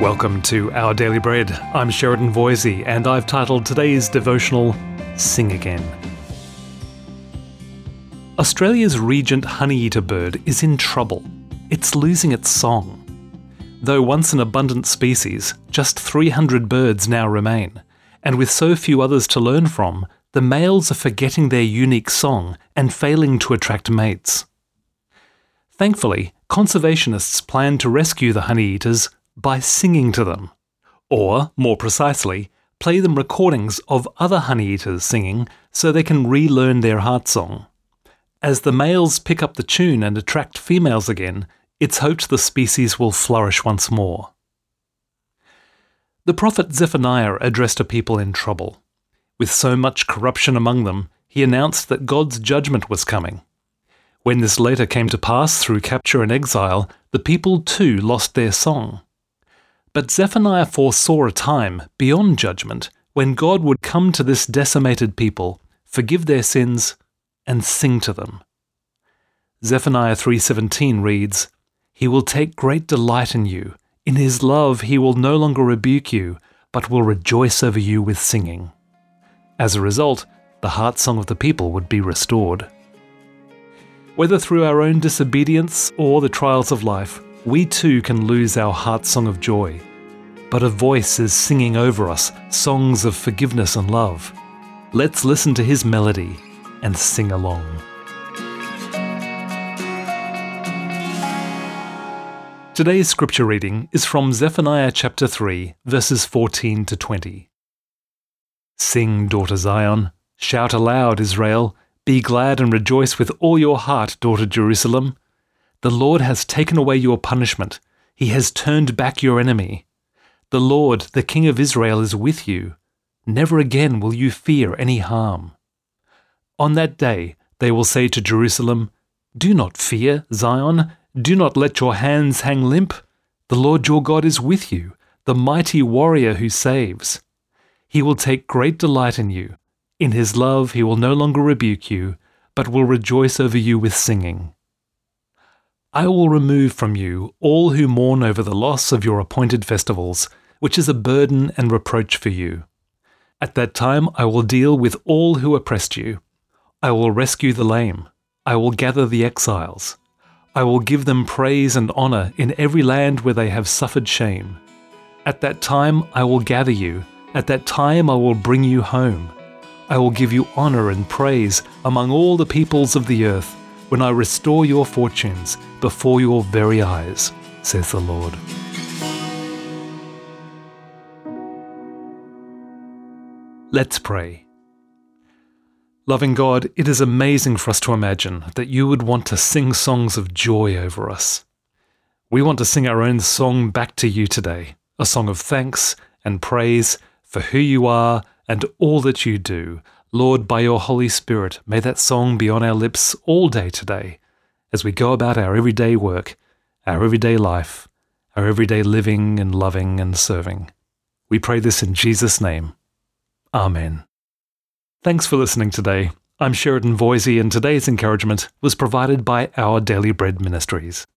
Welcome to Our Daily Bread. I'm Sheridan Voysey, and I've titled today's devotional Sing Again. Australia's regent honeyeater bird is in trouble. It's losing its song. Though once an abundant species, just 300 birds now remain, and with so few others to learn from, the males are forgetting their unique song and failing to attract mates. Thankfully, conservationists plan to rescue the honeyeaters by singing to them. Or, more precisely, play them recordings of other honeyeaters singing so they can relearn their heart song. As the males pick up the tune and attract females again, it's hoped the species will flourish once more. The prophet Zephaniah addressed a people in trouble. With so much corruption among them, he announced that God's judgment was coming. When this later came to pass through capture and exile, the people too lost their song. But Zephaniah foresaw a time beyond judgment when God would come to this decimated people, forgive their sins, and sing to them. Zephaniah 3:17 reads, "He will take great delight in you; in his love he will no longer rebuke you, but will rejoice over you with singing." As a result, the heart song of the people would be restored. Whether through our own disobedience or the trials of life, we too can lose our heart song of joy. But a voice is singing over us songs of forgiveness and love. Let's listen to his melody and sing along. Today's scripture reading is from Zephaniah chapter 3, verses 14 to 20. Sing, daughter Zion, shout aloud, Israel, be glad and rejoice with all your heart, daughter Jerusalem. The Lord has taken away your punishment. He has turned back your enemy. The Lord, the King of Israel, is with you. Never again will you fear any harm. On that day, they will say to Jerusalem, Do not fear, Zion. Do not let your hands hang limp. The Lord your God is with you, the mighty warrior who saves. He will take great delight in you. In his love, he will no longer rebuke you, but will rejoice over you with singing. I will remove from you all who mourn over the loss of your appointed festivals, which is a burden and reproach for you. At that time I will deal with all who oppressed you. I will rescue the lame. I will gather the exiles. I will give them praise and honour in every land where they have suffered shame. At that time I will gather you. At that time I will bring you home. I will give you honour and praise among all the peoples of the earth when I restore your fortunes before your very eyes, says the Lord. Let's pray. Loving God, it is amazing for us to imagine that you would want to sing songs of joy over us. We want to sing our own song back to you today, a song of thanks and praise for who you are and all that you do, Lord, by your Holy Spirit, may that song be on our lips all day today as we go about our everyday work, our everyday life, our everyday living and loving and serving. We pray this in Jesus' name. Amen. Thanks for listening today. I'm Sheridan Voysey, and today's encouragement was provided by Our Daily Bread Ministries.